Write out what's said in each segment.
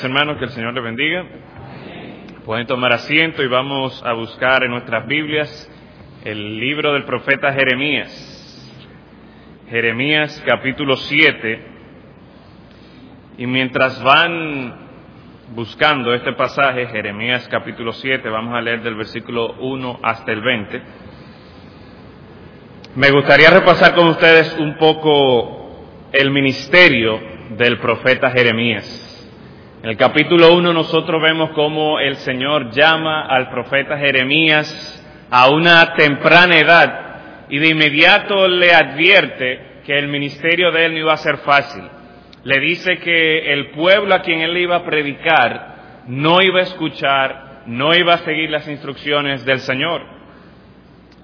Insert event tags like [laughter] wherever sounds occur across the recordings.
Hermanos, que el Señor les bendiga. Pueden tomar asiento y vamos a buscar en nuestras Biblias el libro del profeta Jeremías. Jeremías capítulo 7. Y mientras van buscando este pasaje, Jeremías capítulo 7, vamos a leer del versículo 1 hasta el 20. Me gustaría repasar con ustedes un poco el ministerio del profeta Jeremías. En el capítulo 1 nosotros vemos cómo el Señor llama al profeta Jeremías a una temprana edad y de inmediato le advierte que el ministerio de él no iba a ser fácil. Le dice que el pueblo a quien él iba a predicar no iba a escuchar, no iba a seguir las instrucciones del Señor.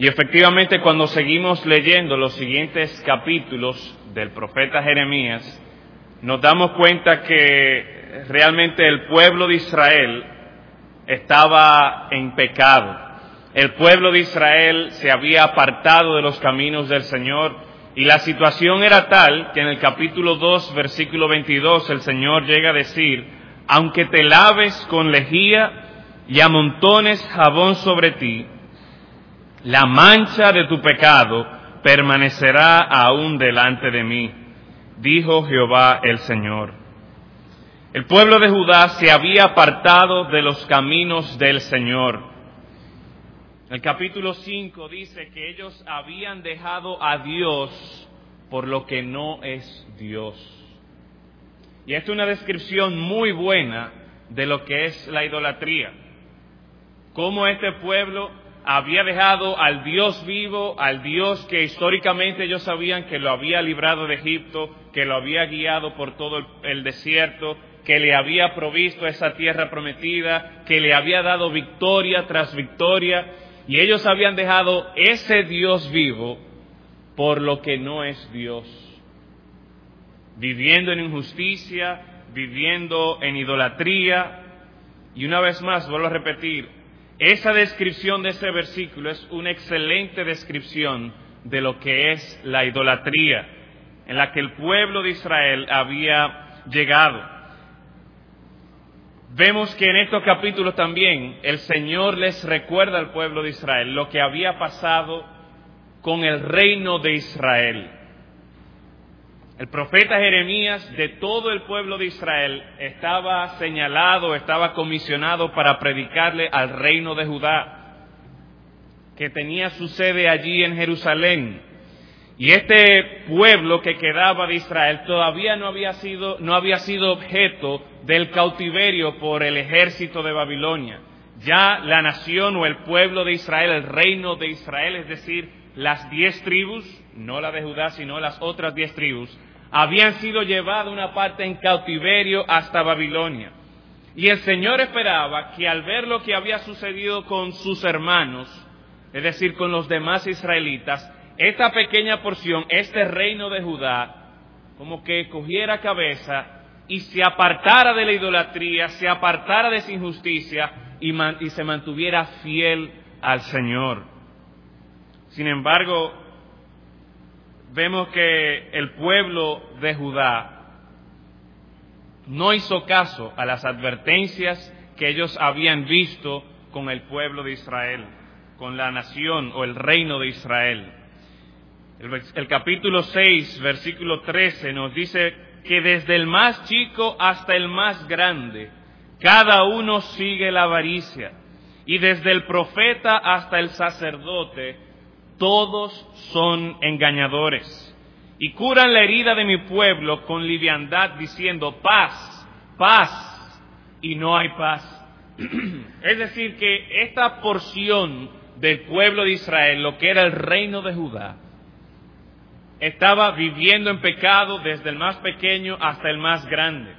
Y efectivamente cuando seguimos leyendo los siguientes capítulos del profeta Jeremías, nos damos cuenta que realmente el pueblo de Israel estaba en pecado. El pueblo de Israel se había apartado de los caminos del Señor y la situación era tal que en el capítulo 2, versículo 22, el Señor llega a decir, aunque te laves con lejía y amontones jabón sobre ti, la mancha de tu pecado permanecerá aún delante de mí, dijo Jehová el Señor. El pueblo de Judá se había apartado de los caminos del Señor. El capítulo 5 dice que ellos habían dejado a Dios por lo que no es Dios. Y esta es una descripción muy buena de lo que es la idolatría. Cómo este pueblo había dejado al Dios vivo, al Dios que históricamente ellos sabían que lo había librado de Egipto, que lo había guiado por todo el, desierto, que le había provisto esa tierra prometida, que le había dado victoria tras victoria, y ellos habían dejado ese Dios vivo por lo que no es Dios, viviendo en injusticia, viviendo en idolatría, y una vez más, vuelvo a repetir, esa descripción de ese versículo es una excelente descripción de lo que es la idolatría en la que el pueblo de Israel había llegado. Vemos que en estos capítulos también el Señor les recuerda al pueblo de Israel lo que había pasado con el reino de Israel. El profeta Jeremías de todo el pueblo de Israel estaba señalado, estaba comisionado para predicarle al reino de Judá, que tenía su sede allí en Jerusalén. Y este pueblo que quedaba de Israel todavía no había sido, no había sido objeto del cautiverio por el ejército de Babilonia. Ya la nación o el pueblo de Israel, el reino de Israel, es decir, las diez tribus, no la de Judá, sino las otras diez tribus, habían sido llevadas una parte en cautiverio hasta Babilonia. Y el Señor esperaba que al ver lo que había sucedido con sus hermanos, es decir, con los demás israelitas, esta pequeña porción, este reino de Judá, como que cogiera cabeza y se apartara de la idolatría, se apartara de esa injusticia y, y se mantuviera fiel al Señor. Sin embargo, vemos que el pueblo de Judá no hizo caso a las advertencias que ellos habían visto con el pueblo de Israel, con la nación o el reino de Israel. El, capítulo 6, versículo 13 nos dice que desde el más chico hasta el más grande, cada uno sigue la avaricia. Y desde el profeta hasta el sacerdote, todos son engañadores. Y curan la herida de mi pueblo con liviandad, diciendo paz, paz, y no hay paz. [clears throat] es decir, que esta porción del pueblo de Israel, lo que era el reino de Judá, estaba viviendo en pecado desde el más pequeño hasta el más grande,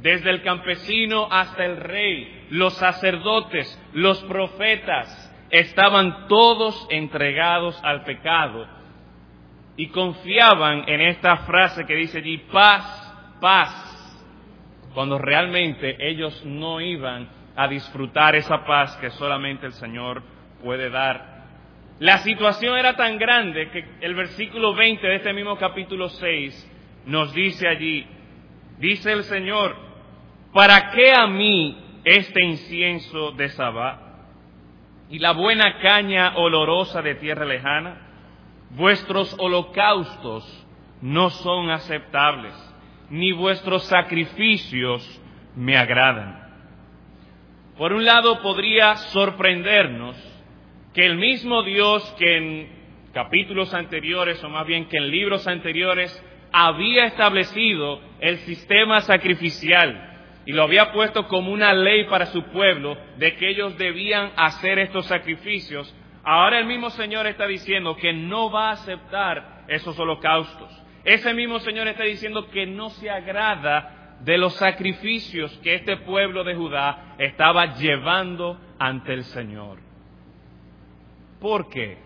desde el campesino hasta el rey, los sacerdotes, los profetas, estaban todos entregados al pecado y confiaban en esta frase que dice allí, paz, paz, cuando realmente ellos no iban a disfrutar esa paz que solamente el Señor puede dar la situación era tan grande que el versículo 20 de este mismo capítulo 6 nos dice allí, dice el Señor, ¿Para qué a mí este incienso de Sabá y la buena caña olorosa de tierra lejana? Vuestros holocaustos no son aceptables, ni vuestros sacrificios me agradan. Por un lado, podría sorprendernos que el mismo Dios que en capítulos anteriores, o más bien que en libros anteriores, había establecido el sistema sacrificial y lo había puesto como una ley para su pueblo de que ellos debían hacer estos sacrificios, ahora el mismo Señor está diciendo que no va a aceptar esos holocaustos. Ese mismo Señor está diciendo que no se agrada de los sacrificios que este pueblo de Judá estaba llevando ante el Señor. ¿Por qué?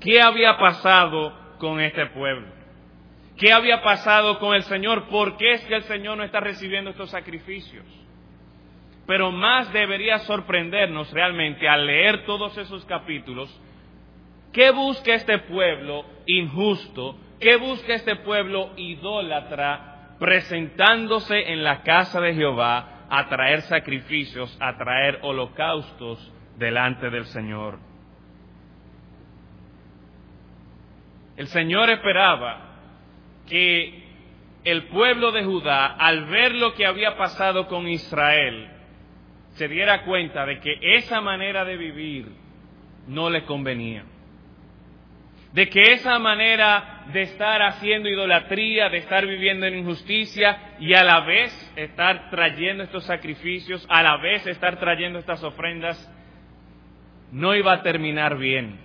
¿Qué había pasado con este pueblo? ¿Qué había pasado con el Señor? ¿Por qué es que el Señor no está recibiendo estos sacrificios? Pero más debería sorprendernos realmente al leer todos esos capítulos, ¿qué busca este pueblo injusto? ¿Qué busca este pueblo idólatra presentándose en la casa de Jehová a traer sacrificios, a traer holocaustos delante del Señor? El Señor esperaba que el pueblo de Judá, al ver lo que había pasado con Israel, se diera cuenta de que esa manera de vivir no le convenía. De que esa manera de estar haciendo idolatría, de estar viviendo en injusticia y a la vez estar trayendo estos sacrificios, a la vez estar trayendo estas ofrendas, no iba a terminar bien.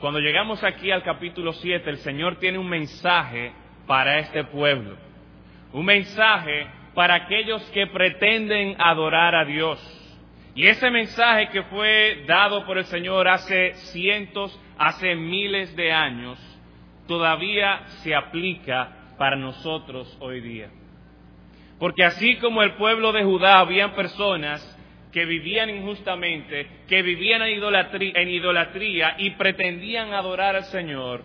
Cuando llegamos aquí al capítulo 7, el Señor tiene un mensaje para este pueblo. Un mensaje para aquellos que pretenden adorar a Dios. Y ese mensaje que fue dado por el Señor hace cientos, hace miles de años, todavía se aplica para nosotros hoy día. Porque así como el pueblo de Judá habían personas que vivían injustamente, que vivían en idolatría, en idolatría y pretendían adorar al Señor,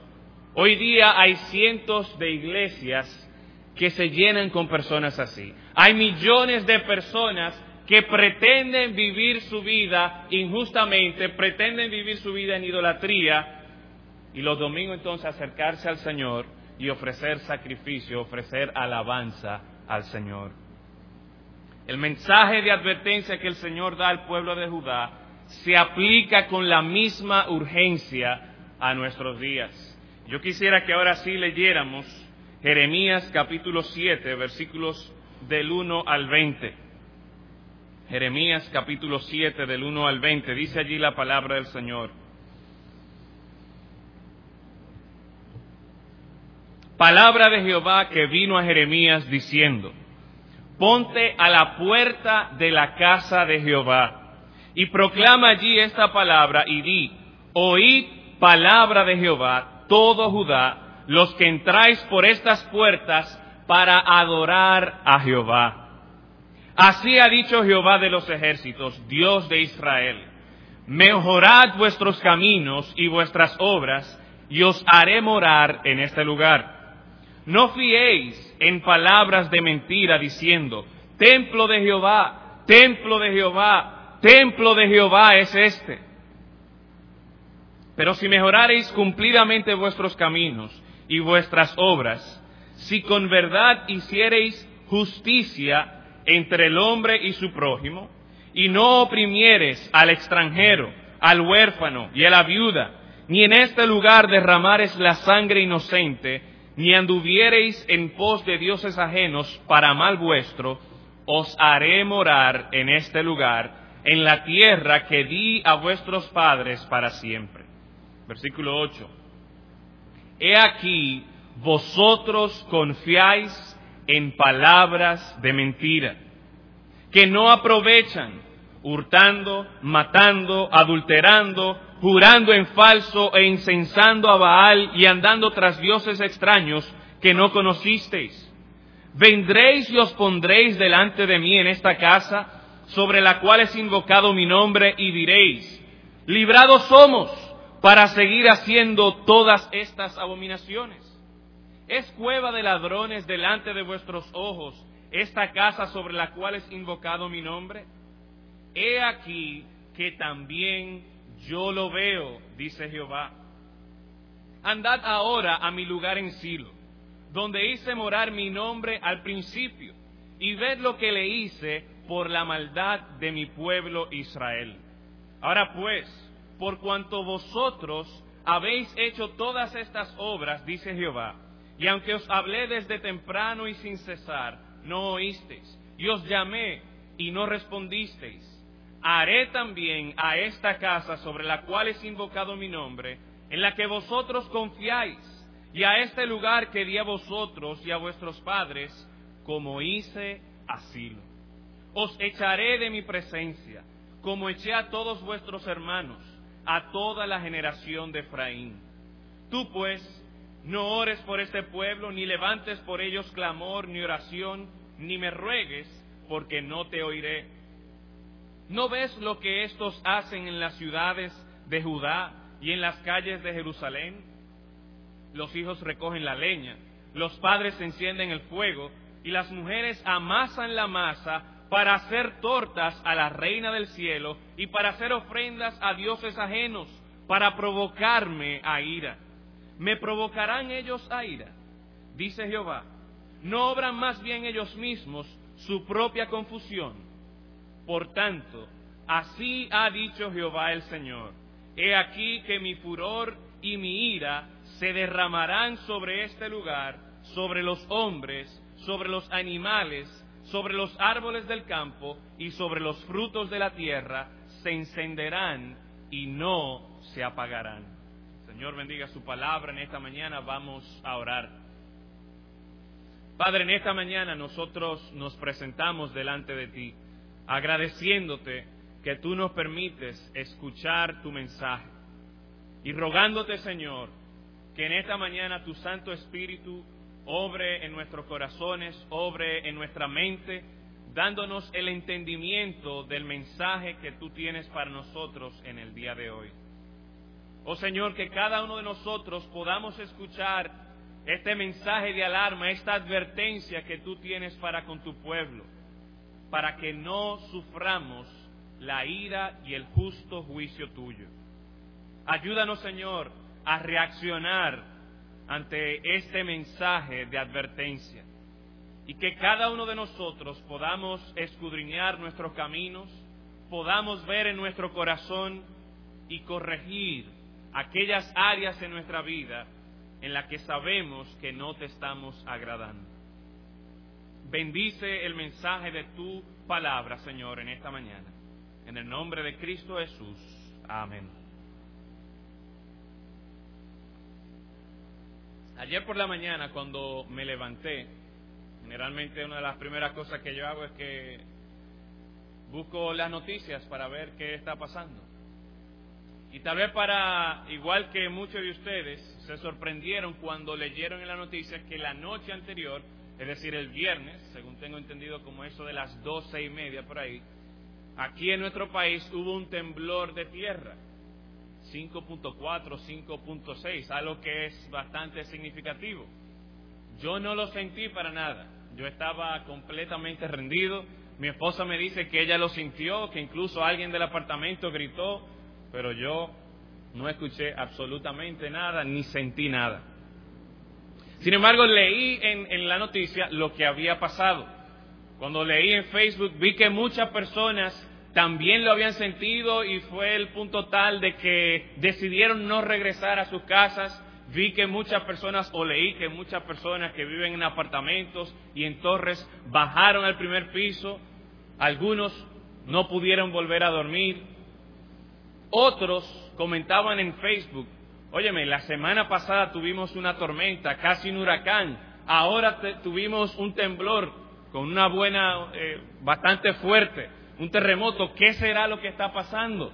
hoy día hay cientos de iglesias que se llenan con personas así. Hay millones de personas que pretenden vivir su vida injustamente, pretenden vivir su vida en idolatría y los domingos entonces acercarse al Señor y ofrecer sacrificio, ofrecer alabanza al Señor. El mensaje de advertencia que el Señor da al pueblo de Judá se aplica con la misma urgencia a nuestros días. Yo quisiera que ahora sí leyéramos Jeremías capítulo 7, versículos del 1 al 20. Jeremías capítulo 7 del 1 al 20, dice allí la palabra del Señor. Palabra de Jehová que vino a Jeremías diciendo, ponte a la puerta de la casa de Jehová y proclama allí esta palabra y di, oíd palabra de Jehová, todo Judá, los que entráis por estas puertas para adorar a Jehová. Así ha dicho Jehová de los ejércitos, Dios de Israel, mejorad vuestros caminos y vuestras obras, y os haré morar en este lugar. No fiéis en palabras de mentira diciendo, templo de Jehová, templo de Jehová, templo de Jehová es este. Pero si mejorareis cumplidamente vuestros caminos y vuestras obras, si con verdad hiciereis justicia entre el hombre y su prójimo, y no oprimieres al extranjero, al huérfano y a la viuda, ni en este lugar derramares la sangre inocente, ni anduviereis en pos de dioses ajenos para mal vuestro, os haré morar en este lugar, en la tierra que di a vuestros padres para siempre. Versículo 8. He aquí, vosotros confiáis en palabras de mentira, que no aprovechan, hurtando, matando, adulterando, jurando en falso e incensando a Baal y andando tras dioses extraños que no conocisteis. Vendréis y os pondréis delante de mí en esta casa, sobre la cual es invocado mi nombre, y diréis, librados somos para seguir haciendo todas estas abominaciones. ¿Es cueva de ladrones delante de vuestros ojos esta casa sobre la cual es invocado mi nombre? He aquí que también yo lo veo, dice Jehová. Andad ahora a mi lugar en Silo, donde hice morar mi nombre al principio, y ved lo que le hice por la maldad de mi pueblo Israel. Ahora pues, por cuanto vosotros habéis hecho todas estas obras, dice Jehová, y aunque os hablé desde temprano y sin cesar, no oísteis, y os llamé y no respondisteis, haré también a esta casa sobre la cual es invocado mi nombre, en la que vosotros confiáis, y a este lugar que di a vosotros y a vuestros padres, como hice asilo. Os echaré de mi presencia, como eché a todos vuestros hermanos, a toda la generación de Efraín. Tú pues, no ores por este pueblo, ni levantes por ellos clamor, ni oración, ni me ruegues, porque no te oiré ¿No ves lo que estos hacen en las ciudades de Judá y en las calles de Jerusalén? Los hijos recogen la leña, los padres encienden el fuego y las mujeres amasan la masa para hacer tortas a la reina del cielo y para hacer ofrendas a dioses ajenos, para provocarme a ira. ¿Me provocarán ellos a ira? Dice Jehová. ¿No obran más bien ellos mismos su propia confusión? Por tanto, así ha dicho Jehová el Señor, he aquí que mi furor y mi ira se derramarán sobre este lugar, sobre los hombres, sobre los animales, sobre los árboles del campo y sobre los frutos de la tierra, se encenderán y no se apagarán. Señor bendiga su palabra en esta mañana, vamos a orar. Padre, en esta mañana nosotros nos presentamos delante de ti agradeciéndote que tú nos permites escuchar tu mensaje y rogándote, Señor, que en esta mañana tu Santo Espíritu obre en nuestros corazones, obre en nuestra mente, dándonos el entendimiento del mensaje que tú tienes para nosotros en el día de hoy. Oh Señor, que cada uno de nosotros podamos escuchar este mensaje de alarma, esta advertencia que tú tienes para con tu pueblo para que no suframos la ira y el justo juicio tuyo. Ayúdanos, Señor, a reaccionar ante este mensaje de advertencia y que cada uno de nosotros podamos escudriñar nuestros caminos, podamos ver en nuestro corazón y corregir aquellas áreas en nuestra vida en las que sabemos que no te estamos agradando. Bendice el mensaje de tu palabra, Señor, en esta mañana. En el nombre de Cristo Jesús. Amén. Ayer por la mañana, cuando me levanté, generalmente una de las primeras cosas que yo hago es que busco las noticias para ver qué está pasando. Y tal vez para, igual que muchos de ustedes, se sorprendieron cuando leyeron en la noticia que la noche anterior es decir, el viernes, según tengo entendido como eso de las doce y media por ahí, aquí en nuestro país hubo un temblor de tierra, 5.4, 5.6, algo que es bastante significativo. Yo no lo sentí para nada, yo estaba completamente rendido, mi esposa me dice que ella lo sintió, que incluso alguien del apartamento gritó, pero yo no escuché absolutamente nada ni sentí nada. Sin embargo, leí en, la noticia lo que había pasado. Cuando leí en Facebook vi que muchas personas también lo habían sentido y fue el punto tal de que decidieron no regresar a sus casas. Vi que muchas personas, o leí que muchas personas que viven en apartamentos y en torres bajaron al primer piso. Algunos no pudieron volver a dormir. Otros comentaban en Facebook Óyeme, la semana pasada tuvimos una tormenta, casi un huracán. Ahora tuvimos un temblor con una buena, eh, bastante fuerte, un terremoto. ¿Qué será lo que está pasando?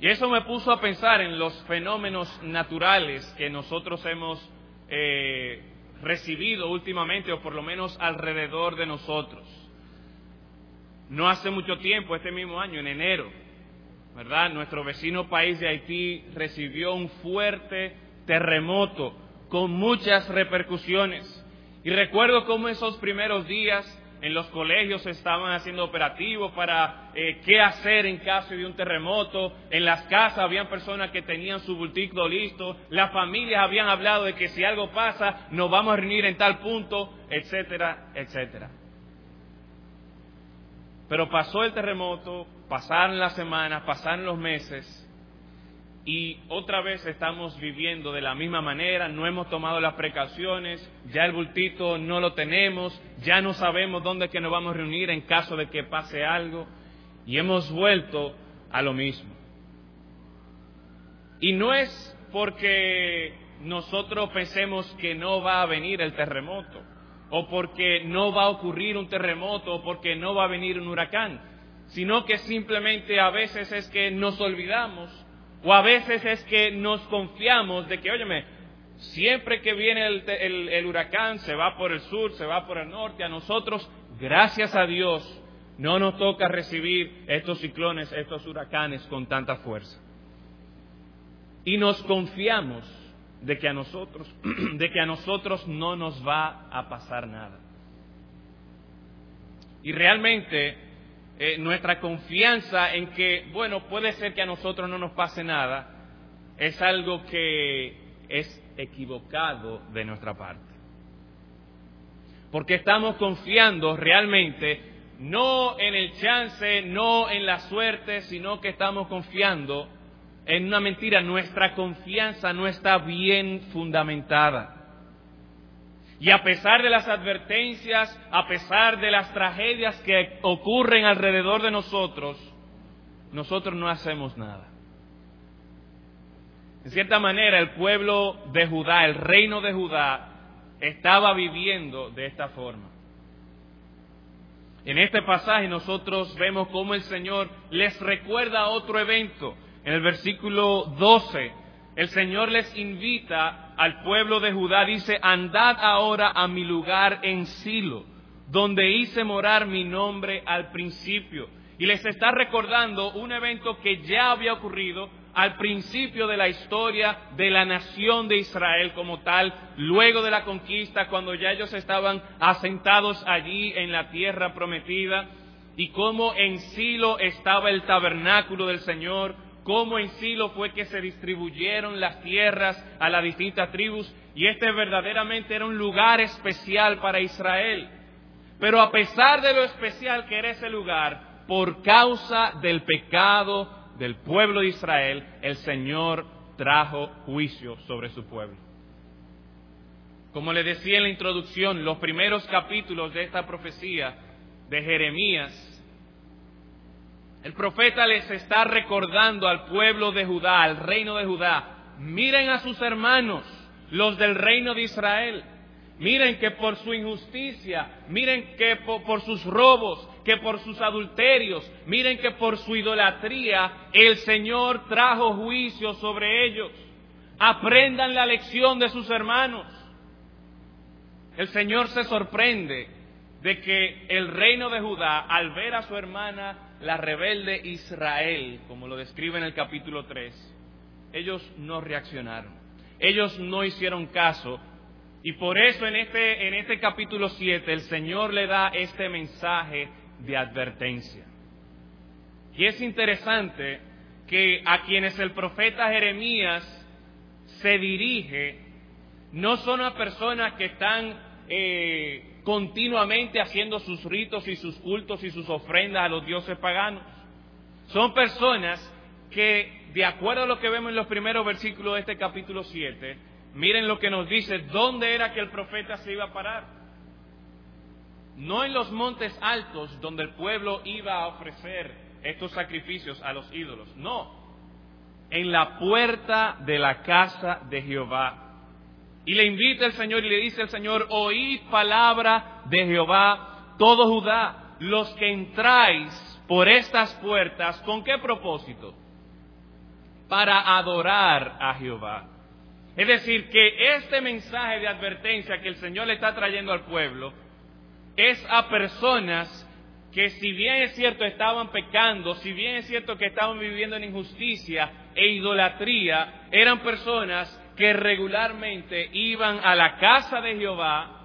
Y eso me puso a pensar en los fenómenos naturales que nosotros hemos eh, recibido últimamente, o por lo menos alrededor de nosotros. No hace mucho tiempo, este mismo año, en enero, ¿verdad? Nuestro vecino país de Haití recibió un fuerte terremoto con muchas repercusiones. Y recuerdo cómo esos primeros días en los colegios estaban haciendo operativos para eh, qué hacer en caso de un terremoto, en las casas habían personas que tenían su bultico listo, las familias habían hablado de que si algo pasa nos vamos a reunir en tal punto, etcétera, etcétera. Pero pasó el terremoto, pasaron las semanas, pasaron los meses, y otra vez estamos viviendo de la misma manera, no hemos tomado las precauciones, ya el bultito no lo tenemos, ya no sabemos dónde es que nos vamos a reunir en caso de que pase algo y hemos vuelto a lo mismo. Y no es porque nosotros pensemos que no va a venir el terremoto, o porque no va a ocurrir un terremoto, o porque no va a venir un huracán, sino que simplemente a veces es que nos olvidamos o a veces es que nos confiamos de que, óyeme, siempre que viene el, huracán se va por el sur, se va por el norte, a nosotros, gracias a Dios, no nos toca recibir estos ciclones, estos huracanes con tanta fuerza. Y nos confiamos de que a nosotros, [clears throat] de que a nosotros no nos va a pasar nada. Y realmente eh, nuestra confianza en que, bueno, puede ser que a nosotros no nos pase nada, es algo que es equivocado de nuestra parte. Porque estamos confiando realmente no en el chance, no en la suerte, sino que estamos confiando en una mentira. Nuestra confianza no está bien fundamentada. Y a pesar de las advertencias, a pesar de las tragedias que ocurren alrededor de nosotros, nosotros no hacemos nada. En cierta manera, el pueblo de Judá, el reino de Judá, estaba viviendo de esta forma. En este pasaje nosotros vemos cómo el Señor les recuerda otro evento. En el versículo 12, el Señor les invita al pueblo de Judá, dice, andad ahora a mi lugar en Silo, donde hice morar mi nombre al principio. Y les está recordando un evento que ya había ocurrido al principio de la historia de la nación de Israel como tal, luego de la conquista, cuando ya ellos estaban asentados allí en la tierra prometida, y cómo en Silo estaba el tabernáculo del Señor, cómo en Silo fue que se distribuyeron las tierras a las distintas tribus y este verdaderamente era un lugar especial para Israel. Pero a pesar de lo especial que era ese lugar, por causa del pecado del pueblo de Israel, el Señor trajo juicio sobre su pueblo. Como le decía en la introducción, los primeros capítulos de esta profecía de Jeremías el profeta les está recordando al pueblo de Judá, al reino de Judá, miren a sus hermanos, los del reino de Israel. Miren que por su injusticia, miren que por, sus robos, que por sus adulterios, miren que por su idolatría, el Señor trajo juicio sobre ellos. Aprendan la lección de sus hermanos. El Señor se sorprende de que el reino de Judá, al ver a su hermana la rebelde Israel, como lo describe en el capítulo 3, ellos no reaccionaron, ellos no hicieron caso, y por eso en este, en este capítulo 7 el Señor le da este mensaje de advertencia. Y es interesante que a quienes el profeta Jeremías se dirige, no son a personas que están eh, continuamente haciendo sus ritos y sus cultos y sus ofrendas a los dioses paganos. Son personas que, de acuerdo a lo que vemos en los primeros versículos de este capítulo 7, miren lo que nos dice, ¿dónde era que el profeta se iba a parar? No en los montes altos donde el pueblo iba a ofrecer estos sacrificios a los ídolos, no, en la puerta de la casa de Jehová y le invita el Señor y le dice al Señor, oíd palabra de Jehová, todo Judá, los que entráis por estas puertas, ¿con qué propósito? Para adorar a Jehová. Es decir, que este mensaje de advertencia que el Señor le está trayendo al pueblo es a personas que si bien es cierto estaban pecando, si bien es cierto que estaban viviendo en injusticia e idolatría, eran personas que regularmente iban a la casa de Jehová.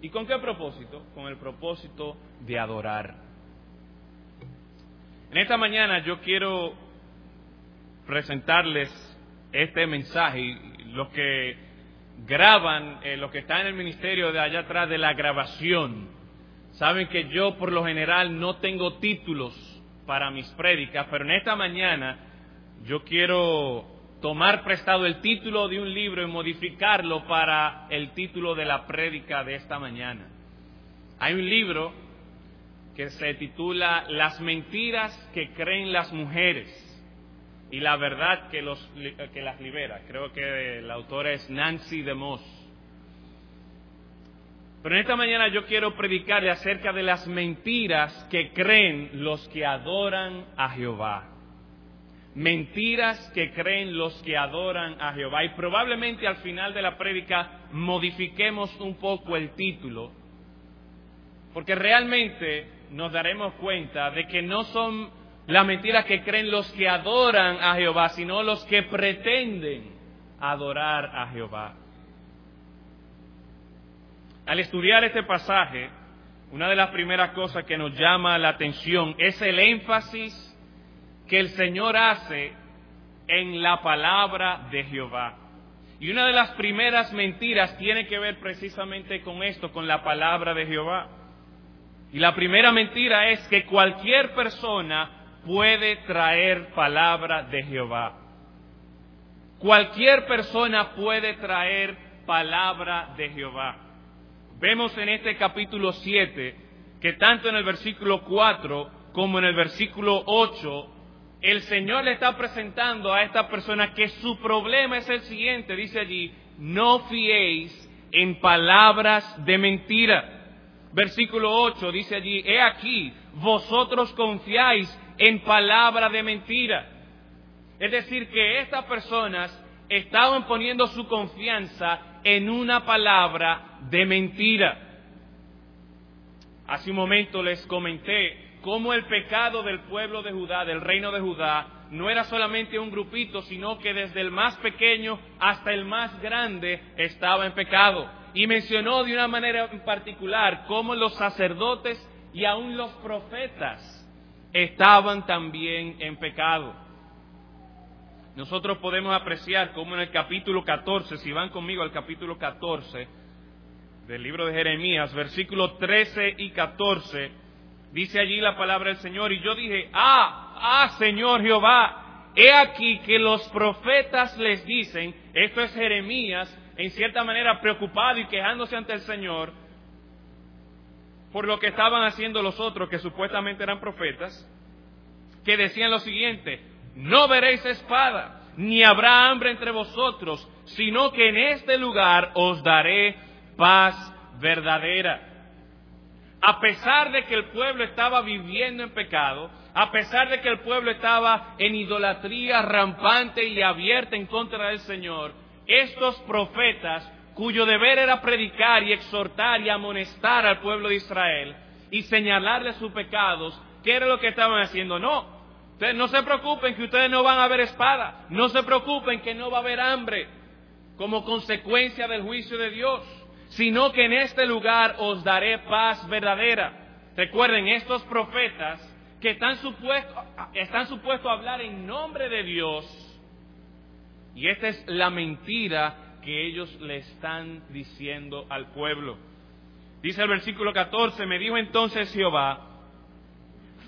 ¿Y con qué propósito? Con el propósito de adorar. En esta mañana yo quiero presentarles este mensaje. Los que graban, eh, los que están en el ministerio de allá atrás de la grabación, saben que yo por lo general no tengo títulos para mis prédicas, pero en esta mañana yo quiero tomar prestado el título de un libro y modificarlo para el título de la prédica de esta mañana. Hay un libro que se titula Las mentiras que creen las mujeres y la verdad que, los, que las libera. Creo que la autora es Nancy DeMoss. Pero en esta mañana yo quiero predicarle acerca de las mentiras que creen los que adoran a Jehová mentiras que creen los que adoran a Jehová. Y probablemente al final de la prédica modifiquemos un poco el título, porque realmente nos daremos cuenta de que no son las mentiras que creen los que adoran a Jehová, sino los que pretenden adorar a Jehová. Al estudiar este pasaje, una de las primeras cosas que nos llama la atención es el énfasis que el Señor hace en la palabra de Jehová. Y una de las primeras mentiras tiene que ver precisamente con esto, con la palabra de Jehová. Y la primera mentira es que cualquier persona puede traer palabra de Jehová. Cualquier persona puede traer palabra de Jehová. Vemos en este capítulo 7 que tanto en el versículo 4 como en el versículo 8 el Señor le está presentando a esta persona que su problema es el siguiente, dice allí, no fiéis en palabras de mentira. Versículo 8 dice allí, he aquí, vosotros confiáis en palabra de mentira. Es decir, que estas personas estaban poniendo su confianza en una palabra de mentira. Hace un momento les comenté cómo el pecado del pueblo de Judá, del reino de Judá, no era solamente un grupito, sino que desde el más pequeño hasta el más grande estaba en pecado. Y mencionó de una manera en particular cómo los sacerdotes y aún los profetas estaban también en pecado. Nosotros podemos apreciar cómo en el capítulo 14, si van conmigo al capítulo 14 del libro de Jeremías, versículos 13 y 14, Dice allí la palabra del Señor y yo dije, ah, ah, Señor Jehová, he aquí que los profetas les dicen, esto es Jeremías, en cierta manera preocupado y quejándose ante el Señor por lo que estaban haciendo los otros que supuestamente eran profetas, que decían lo siguiente, no veréis espada, ni habrá hambre entre vosotros, sino que en este lugar os daré paz verdadera a pesar de que el pueblo estaba viviendo en pecado, a pesar de que el pueblo estaba en idolatría rampante y abierta en contra del Señor, estos profetas, cuyo deber era predicar y exhortar y amonestar al pueblo de Israel y señalarle sus pecados, ¿qué era lo que estaban haciendo? No, no se preocupen que ustedes no van a ver espada, no se preocupen que no va a haber hambre como consecuencia del juicio de Dios sino que en este lugar os daré paz verdadera. Recuerden, estos profetas que están supuestos, están supuestos a hablar en nombre de Dios, y esta es la mentira que ellos le están diciendo al pueblo. Dice el versículo 14, me dijo entonces Jehová,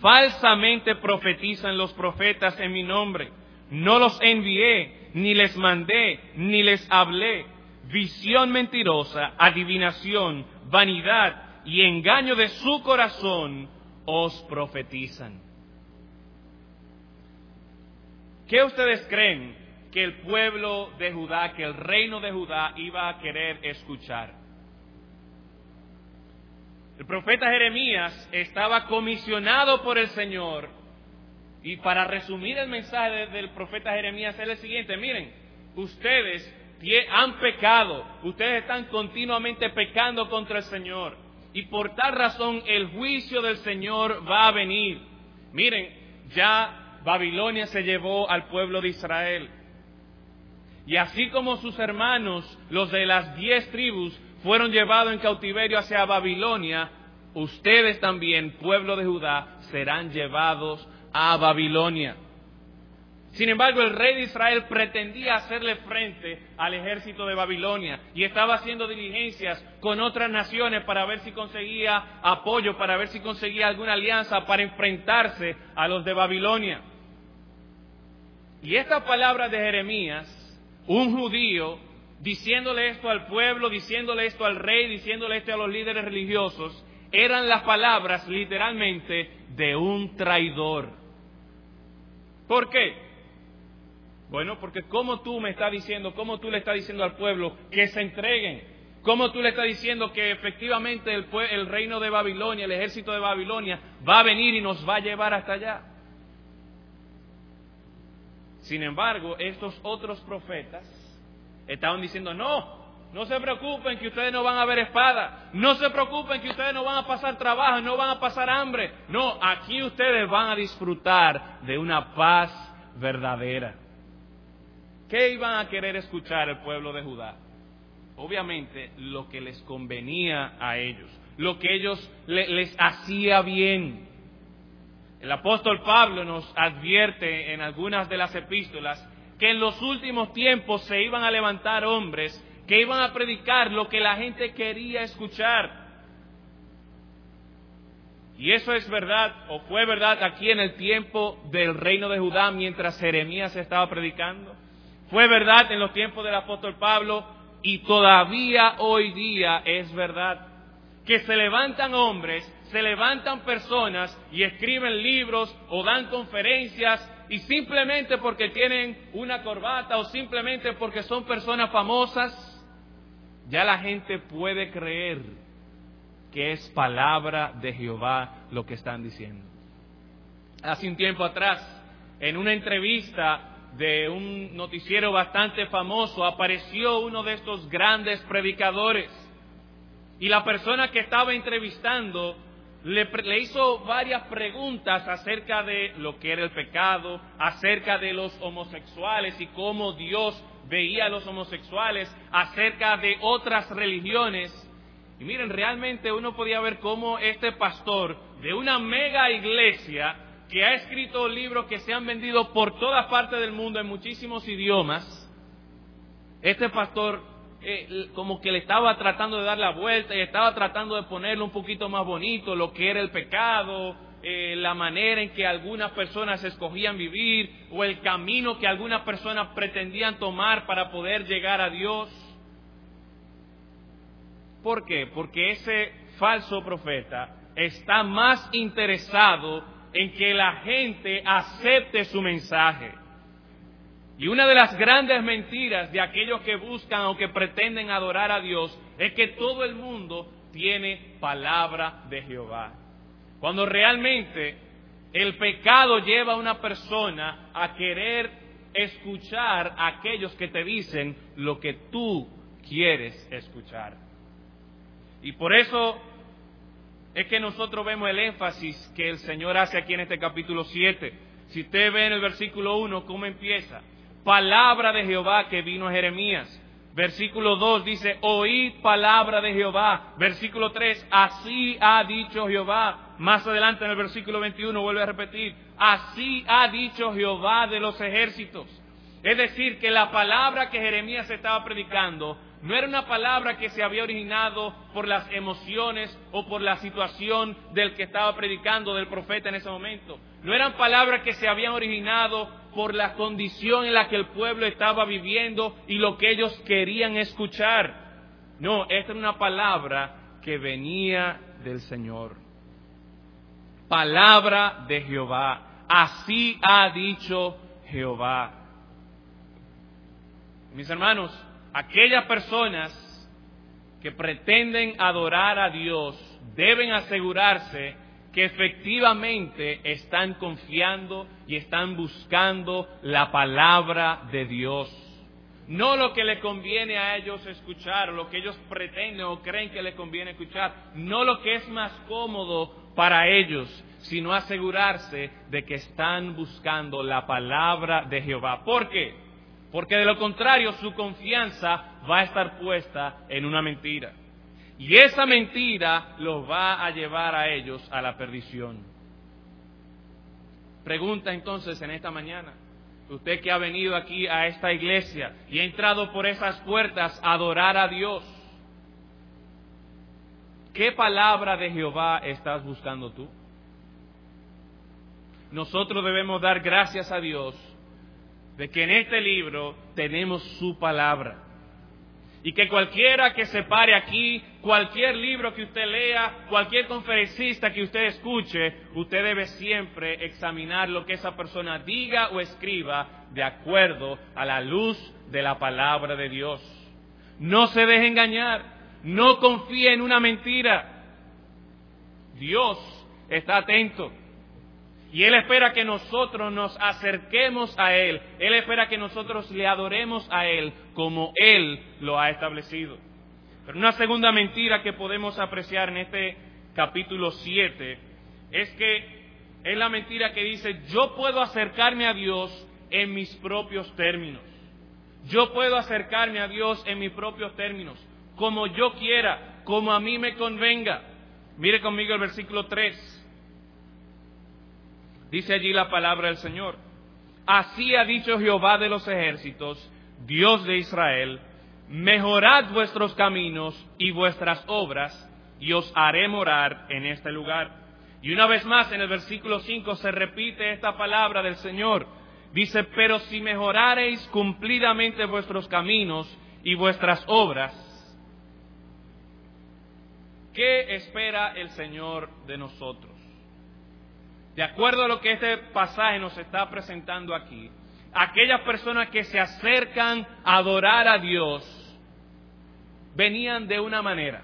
falsamente profetizan los profetas en mi nombre, no los envié, ni les mandé, ni les hablé visión mentirosa, adivinación, vanidad y engaño de su corazón os profetizan. ¿Qué ustedes creen que el pueblo de Judá, que el reino de Judá iba a querer escuchar? El profeta Jeremías estaba comisionado por el Señor y para resumir el mensaje del profeta Jeremías es el siguiente, miren, ustedes han pecado, ustedes están continuamente pecando contra el Señor. Y por tal razón el juicio del Señor va a venir. Miren, ya Babilonia se llevó al pueblo de Israel. Y así como sus hermanos, los de las diez tribus, fueron llevados en cautiverio hacia Babilonia, ustedes también, pueblo de Judá, serán llevados a Babilonia. Sin embargo, el rey de Israel pretendía hacerle frente al ejército de Babilonia y estaba haciendo diligencias con otras naciones para ver si conseguía apoyo, para ver si conseguía alguna alianza para enfrentarse a los de Babilonia. Y esta palabra de Jeremías, un judío, diciéndole esto al pueblo, diciéndole esto al rey, diciéndole esto a los líderes religiosos, eran las palabras literalmente de un traidor. ¿Por qué? Bueno, porque como tú me estás diciendo, como tú le estás diciendo al pueblo que se entreguen, como tú le estás diciendo que efectivamente el, el reino de Babilonia, el ejército de Babilonia va a venir y nos va a llevar hasta allá. Sin embargo, estos otros profetas estaban diciendo, no, no se preocupen que ustedes no van a ver espada. No se preocupen que ustedes no van a pasar trabajo, no van a pasar hambre. No, aquí ustedes van a disfrutar de una paz verdadera. ¿Qué iban a querer escuchar el pueblo de Judá? Obviamente lo que les convenía a ellos, lo que ellos les hacía bien. El apóstol Pablo nos advierte en algunas de las epístolas que en los últimos tiempos se iban a levantar hombres que iban a predicar lo que la gente quería escuchar. Y eso es verdad, o fue verdad aquí en el tiempo del reino de Judá mientras Jeremías estaba predicando. Fue verdad en los tiempos del apóstol Pablo y todavía hoy día es verdad. Que se levantan hombres, se levantan personas y escriben libros o dan conferencias y simplemente porque tienen una corbata o simplemente porque son personas famosas, ya la gente puede creer que es palabra de Jehová lo que están diciendo. Hace un tiempo atrás, en una entrevista de un noticiero bastante famoso, apareció uno de estos grandes predicadores. Y la persona que estaba entrevistando le, le, hizo varias preguntas acerca de lo que era el pecado, acerca de los homosexuales y cómo Dios veía a los homosexuales, acerca de otras religiones. Y miren, realmente uno podía ver cómo este pastor de una mega iglesia que ha escrito libros que se han vendido por todas partes del mundo en muchísimos idiomas, este pastor eh, como que le estaba tratando de dar la vuelta y estaba tratando de ponerlo un poquito más bonito, lo que era el pecado, eh, la manera en que algunas personas escogían vivir o el camino que algunas personas pretendían tomar para poder llegar a Dios. ¿Por qué? Porque ese falso profeta está más interesado en que la gente acepte su mensaje. Y una de las grandes mentiras de aquellos que buscan o que pretenden adorar a Dios es que todo el mundo tiene palabra de Jehová. Cuando realmente el pecado lleva a una persona a querer escuchar a aquellos que te dicen lo que tú quieres escuchar. Y por eso es que nosotros vemos el énfasis que el Señor hace aquí en este capítulo 7. Si usted ve en el versículo 1 cómo empieza, palabra de Jehová que vino a Jeremías. Versículo 2 dice, oíd palabra de Jehová. Versículo 3, así ha dicho Jehová. Más adelante en el versículo 21 vuelve a repetir, así ha dicho Jehová de los ejércitos. Es decir, que la palabra que Jeremías estaba predicando no era una palabra que se había originado por las emociones o por la situación del que estaba predicando, del profeta en ese momento. No eran palabras que se habían originado por la condición en la que el pueblo estaba viviendo y lo que ellos querían escuchar. No, esta era una palabra que venía del Señor. Palabra de Jehová. Así ha dicho Jehová. Mis hermanos, aquellas personas que pretenden adorar a Dios deben asegurarse que efectivamente están confiando y están buscando la palabra de Dios. No lo que le conviene a ellos escuchar, lo que ellos pretenden o creen que les conviene escuchar, no lo que es más cómodo para ellos, sino asegurarse de que están buscando la palabra de Jehová. ¿Por qué? Porque de lo contrario su confianza va a estar puesta en una mentira. Y esa mentira los va a llevar a ellos a la perdición. Pregunta entonces en esta mañana, usted que ha venido aquí a esta iglesia y ha entrado por esas puertas a adorar a Dios, ¿qué palabra de Jehová estás buscando tú? Nosotros debemos dar gracias a Dios de que en este libro tenemos su palabra. Y que cualquiera que se pare aquí, cualquier libro que usted lea, cualquier conferencista que usted escuche, usted debe siempre examinar lo que esa persona diga o escriba de acuerdo a la luz de la palabra de Dios. No se deje engañar, no confíe en una mentira. Dios está atento. Y Él espera que nosotros nos acerquemos a Él. Él espera que nosotros le adoremos a Él como Él lo ha establecido. Pero una segunda mentira que podemos apreciar en este capítulo 7 es que es la mentira que dice, yo puedo acercarme a Dios en mis propios términos. Yo puedo acercarme a Dios en mis propios términos, como yo quiera, como a mí me convenga. Mire conmigo el versículo 3. Dice allí la palabra del Señor. Así ha dicho Jehová de los ejércitos, Dios de Israel, mejorad vuestros caminos y vuestras obras, y os haré morar en este lugar. Y una vez más en el versículo 5 se repite esta palabra del Señor. Dice, pero si mejorareis cumplidamente vuestros caminos y vuestras obras, ¿qué espera el Señor de nosotros? De acuerdo a lo que este pasaje nos está presentando aquí, aquellas personas que se acercan a adorar a Dios venían de una manera.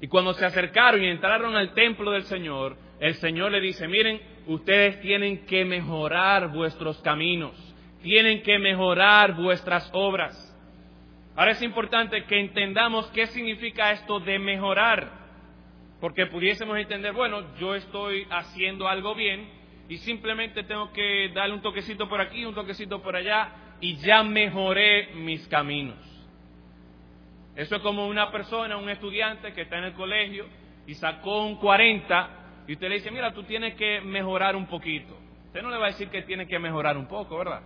Y cuando se acercaron y entraron al templo del Señor, el Señor le dice, miren, ustedes tienen que mejorar vuestros caminos, tienen que mejorar vuestras obras. Ahora es importante que entendamos qué significa esto de mejorar. Porque pudiésemos entender, bueno, yo estoy haciendo algo bien y simplemente tengo que darle un toquecito por aquí, un toquecito por allá y ya mejoré mis caminos. Eso es como una persona, un estudiante que está en el colegio y sacó un 40 y usted le dice, mira, tú tienes que mejorar un poquito. Usted no le va a decir que tiene que mejorar un poco, ¿verdad?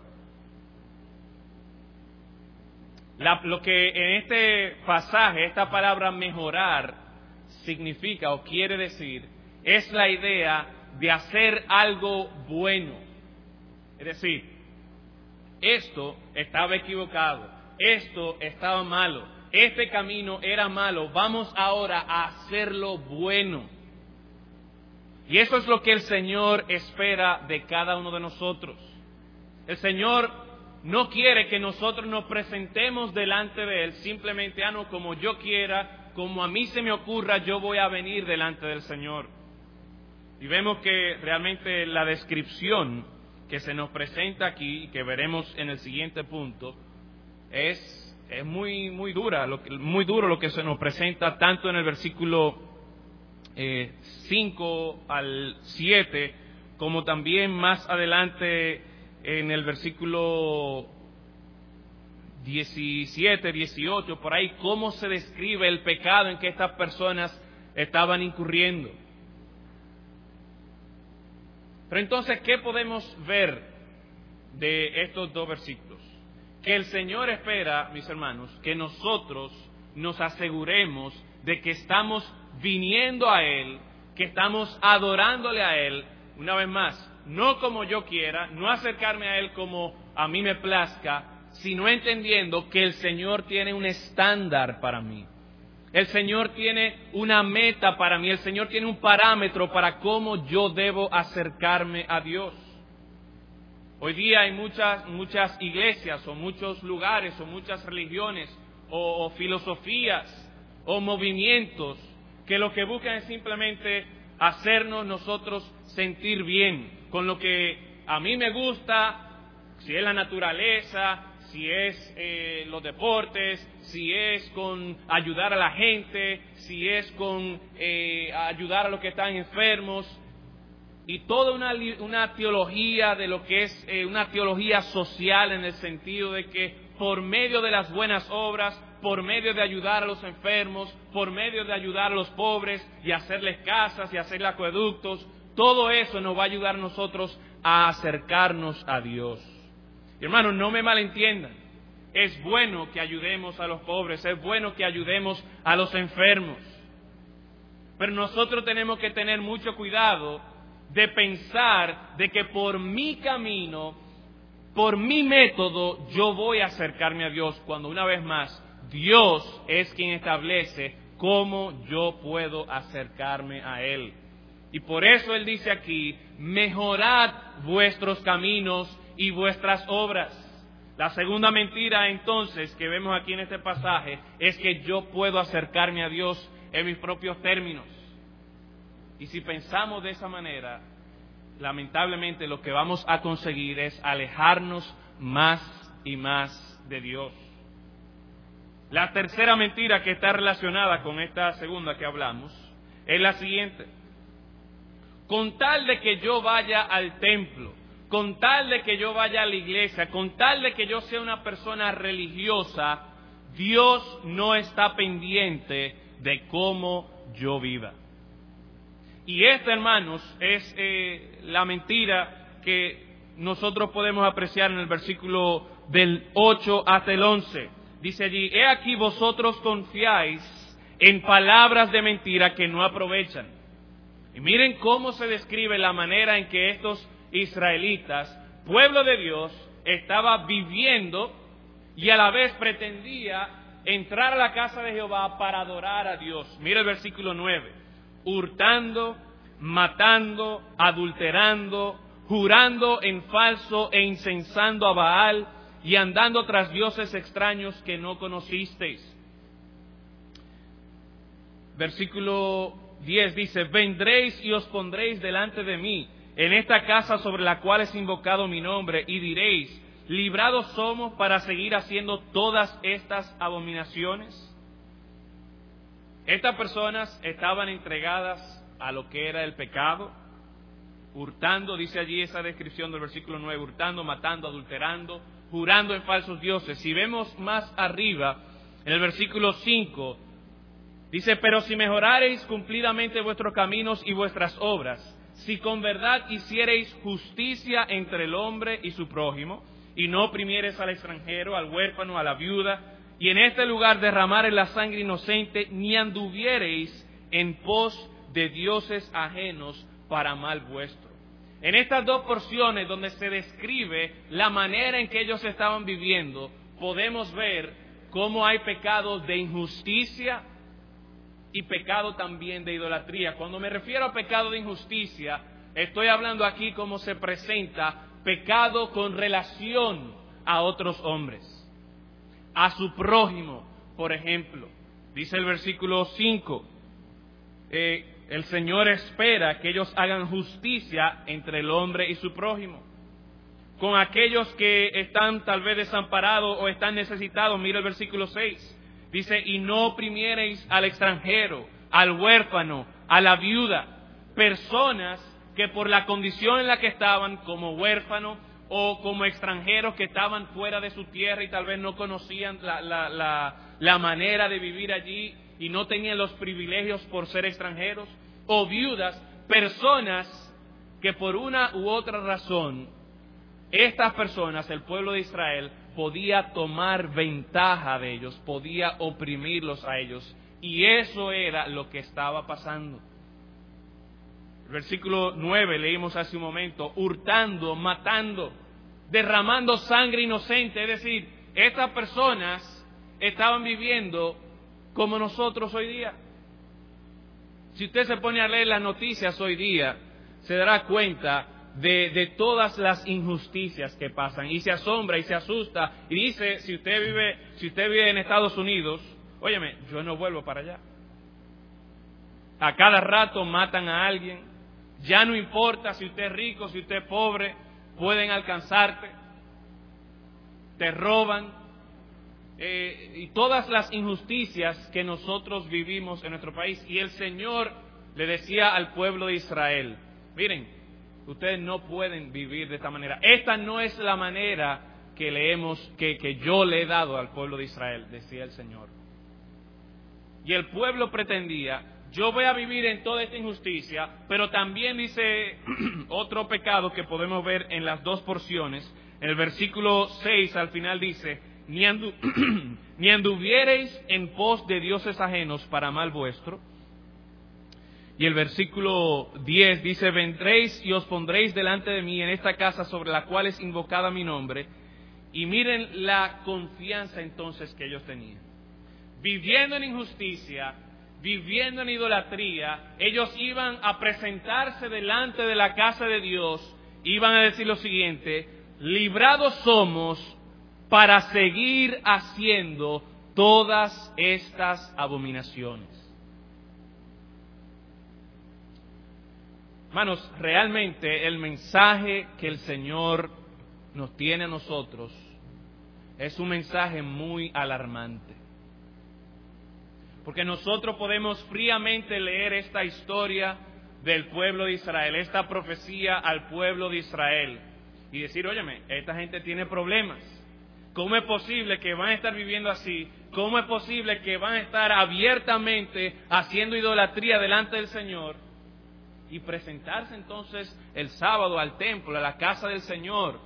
lo que en este pasaje, esta palabra mejorar, significa o quiere decir es la idea de hacer algo bueno. Es decir, esto estaba equivocado, esto estaba malo, este camino era malo, vamos ahora a hacerlo bueno. Y eso es lo que el Señor espera de cada uno de nosotros. El Señor no quiere que nosotros nos presentemos delante de Él simplemente, ah, como yo quiera, como a mí se me ocurra, yo voy a venir delante del Señor. Y vemos que realmente la descripción que se nos presenta aquí, y que veremos en el siguiente punto, es, es muy, muy dura, lo muy duro lo que se nos presenta tanto en el versículo 5 eh, al 7, como también más adelante en el versículo 17, 18, por ahí, cómo se describe el pecado en que estas personas estaban incurriendo. Pero entonces, ¿qué podemos ver de estos dos versículos? Que el Señor espera, mis hermanos, que nosotros nos aseguremos de que estamos viniendo a Él, que estamos adorándole a Él, una vez más, no como yo quiera, no acercarme a Él como a mí me plazca, sino entendiendo que el Señor tiene un estándar para mí. El Señor tiene una meta para mí, el Señor tiene un parámetro para cómo yo debo acercarme a Dios. Hoy día hay muchas, muchas iglesias o muchos lugares o muchas religiones o, o filosofías o movimientos que lo que buscan es simplemente hacernos nosotros sentir bien con lo que a mí me gusta, si es la naturaleza, si es eh, los deportes, si es con ayudar a la gente, si es con eh, ayudar a los que están enfermos. y toda una, una teología de lo que es eh, una teología social en el sentido de que por medio de las buenas obras, por medio de ayudar a los enfermos, por medio de ayudar a los pobres y hacerles casas y hacerles acueductos, todo eso nos va a ayudar a nosotros a acercarnos a Dios. Hermanos, no me malentiendan. Es bueno que ayudemos a los pobres, es bueno que ayudemos a los enfermos. Pero nosotros tenemos que tener mucho cuidado de pensar de que por mi camino, por mi método, yo voy a acercarme a Dios, cuando una vez más Dios es quien establece cómo yo puedo acercarme a Él. Y por eso Él dice aquí, mejorad vuestros caminos y vuestras obras. La segunda mentira entonces que vemos aquí en este pasaje es que yo puedo acercarme a Dios en mis propios términos. Y si pensamos de esa manera, lamentablemente lo que vamos a conseguir es alejarnos más y más de Dios. La tercera mentira que está relacionada con esta segunda que hablamos es la siguiente. Con tal de que yo vaya al templo, con tal de que yo vaya a la iglesia, con tal de que yo sea una persona religiosa, Dios no está pendiente de cómo yo viva. Y esta, hermanos, es eh, la mentira que nosotros podemos apreciar en el versículo del 8 hasta el 11. Dice allí, he aquí vosotros confiáis en palabras de mentira que no aprovechan. Y miren cómo se describe la manera en que estos israelitas, pueblo de Dios, estaba viviendo y a la vez pretendía entrar a la casa de Jehová para adorar a Dios. Mira el versículo 9 hurtando, matando, adulterando, jurando en falso e incensando a Baal y andando tras dioses extraños que no conocisteis. Versículo 10 dice, vendréis y os pondréis delante de mí en esta casa sobre la cual es invocado mi nombre y diréis, librados somos para seguir haciendo todas estas abominaciones. Estas personas estaban entregadas a lo que era el pecado, hurtando, dice allí esa descripción del versículo 9, hurtando, matando, adulterando, jurando en falsos dioses. Si vemos más arriba, en el versículo 5, dice, pero si mejorareis cumplidamente vuestros caminos y vuestras obras, si con verdad hiciereis justicia entre el hombre y su prójimo, y no oprimiereis al extranjero, al huérfano, a la viuda, y en este lugar derramar la sangre inocente, ni anduviereis en pos de dioses ajenos para mal vuestro. En estas dos porciones donde se describe la manera en que ellos estaban viviendo, podemos ver cómo hay pecados de injusticia y pecado también de idolatría. Cuando me refiero a pecado de injusticia, estoy hablando aquí cómo se presenta pecado con relación a otros hombres a su prójimo, por ejemplo. Dice el versículo 5, eh, el Señor espera que ellos hagan justicia entre el hombre y su prójimo. Con aquellos que están tal vez desamparados o están necesitados, mira el versículo 6. Dice, y no oprimiereis al extranjero, al huérfano, a la viuda, personas que por la condición en la que estaban como huérfano o como extranjeros que estaban fuera de su tierra y tal vez no conocían la, manera de vivir allí y no tenían los privilegios por ser extranjeros, o viudas, personas que por una u otra razón, estas personas, el pueblo de Israel, podía tomar ventaja de ellos, podía oprimirlos a ellos, y eso era lo que estaba pasando. Versículo 9 leímos hace un momento, hurtando, matando, derramando sangre inocente. Es decir, estas personas estaban viviendo como nosotros hoy día. Si usted se pone a leer las noticias hoy día, se dará cuenta de, todas las injusticias que pasan y se asombra y se asusta y dice, si usted vive, si usted vive en Estados Unidos, óyeme, yo no vuelvo para allá. A cada rato matan a alguien, ya no importa si usted es rico, si usted es pobre, pueden alcanzarte, te roban, eh, y todas las injusticias que nosotros vivimos en nuestro país. Y el Señor le decía al pueblo de Israel, miren, ustedes no pueden vivir de esta manera. Esta no es la manera que leemos, que, que yo le he dado al pueblo de Israel, decía el Señor. Y el pueblo pretendía, yo voy a vivir en toda esta injusticia, pero también dice [clears throat] otro pecado que podemos ver en las dos porciones. En el versículo 6 al final dice, ni, [clears throat] ni anduviereis en pos de dioses ajenos para mal vuestro. Y el versículo 10 dice, vendréis y os pondréis delante de mí en esta casa sobre la cual es invocada mi nombre. Y miren la confianza entonces que ellos tenían. Viviendo en injusticia, viviendo en idolatría, ellos iban a presentarse delante de la casa de Dios, iban a decir lo siguiente, librados somos para seguir haciendo todas estas abominaciones. Hermanos, realmente el mensaje que el Señor nos tiene a nosotros es un mensaje muy alarmante. Porque nosotros podemos fríamente leer esta historia del pueblo de Israel, esta profecía al pueblo de Israel, y decir, óyeme, esta gente tiene problemas. ¿Cómo es posible que van a estar viviendo así? ¿Cómo es posible que van a estar abiertamente haciendo idolatría delante del Señor? Y presentarse entonces el sábado al templo, a la casa del Señor,